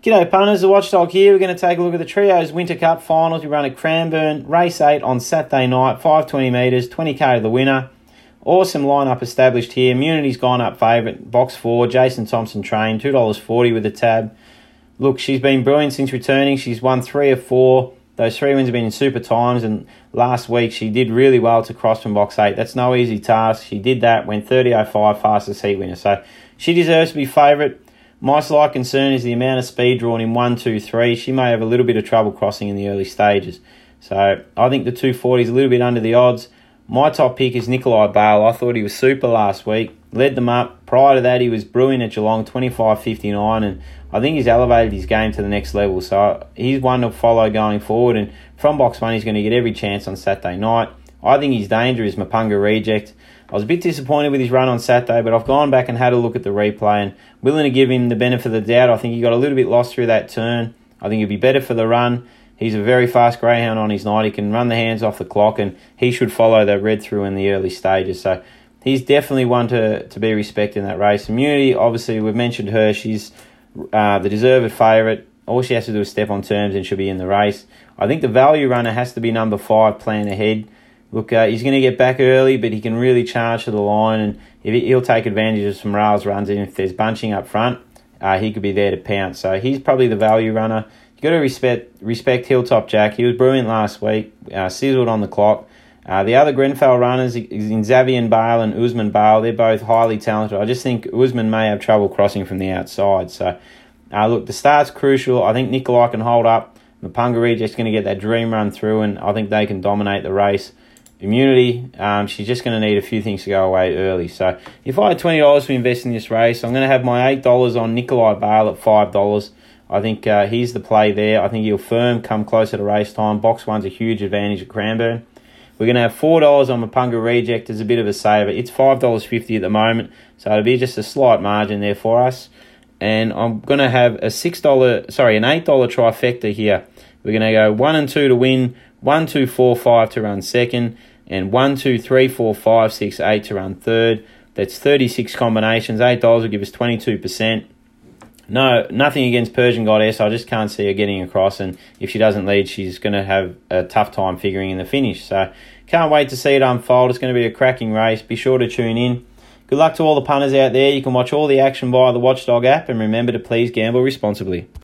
G'day punters, the Watchdog here. We're going to take a look at the Trios Winter Cup finals. We run at Cranbourne, race 8 on Saturday night, 520 metres, 20k to the winner. Awesome lineup established here. Immunity's gone up favourite, box 4, Jason Thompson train, $2.40 with a tab. Look, she's been brilliant since returning. She's won 3 of 4. Those three wins have been in super times, and last week she did really well to cross from box 8. That's no easy task. She did that, went 30.05, fastest heat winner. So she deserves to be favourite. My slight concern is the amount of speed drawn in 1, 2, 3. She may have a little bit of trouble crossing in the early stages. So I think the 240 is a little bit under the odds. My top pick is Nikolai Bale. I thought he was super last week. Led them up. Prior to that, he was brewing at Geelong, 25.59, and I think he's elevated his game to the next level. So he's one to follow going forward. And from box one, he's going to get every chance on Saturday night. I think his danger is Mapunga reject. I was a bit disappointed with his run on Saturday, but I've gone back and had a look at the replay and willing to give him the benefit of the doubt. I think he got a little bit lost through that turn. I think he'd be better for the run. He's a very fast greyhound on his night. He can run the hands off the clock, and he should follow that red through in the early stages. So he's definitely one to, to be respected in that race. Immunity, obviously, we've mentioned her. She's uh, the deserved favourite. All she has to do is step on terms and she'll be in the race. I think the value runner has to be number five, plan ahead. Look, uh, he's going to get back early, but he can really charge to the line, and if he, will take advantage of some rails runs. And if there's bunching up front, uh, he could be there to pounce. So he's probably the value runner. You got to respect respect Hilltop Jack. He was brilliant last week, uh, sizzled on the clock. Uh, the other Grenfell runners in Xavier Bale and Usman Bale. They're both highly talented. I just think Usman may have trouble crossing from the outside. So, uh, look, the start's crucial. I think Nikolai can hold up. Mapunga just going to get that dream run through, and I think they can dominate the race immunity. Um, she's just going to need a few things to go away early. So if I had twenty dollars to invest in this race, I'm going to have my eight dollars on Nikolai Bale at five dollars. I think uh, he's the play there. I think he'll firm come closer to race time. Box one's a huge advantage at Cranbourne. We're going to have four dollars on Mapunga Reject as a bit of a saver. It's five dollars fifty at the moment, so it'll be just a slight margin there for us. And I'm going to have a six dollar, sorry, an eight dollar trifecta here. We're going to go one and two to win, one, two, four, five to run second, and one, two, three, four, five, six, eight to run third. That's 36 combinations. $8 will give us 22%. No, nothing against Persian Goddess. I just can't see her getting across. And if she doesn't lead, she's going to have a tough time figuring in the finish. So can't wait to see it unfold. It's going to be a cracking race. Be sure to tune in. Good luck to all the punters out there. You can watch all the action via the Watchdog app. And remember to please gamble responsibly.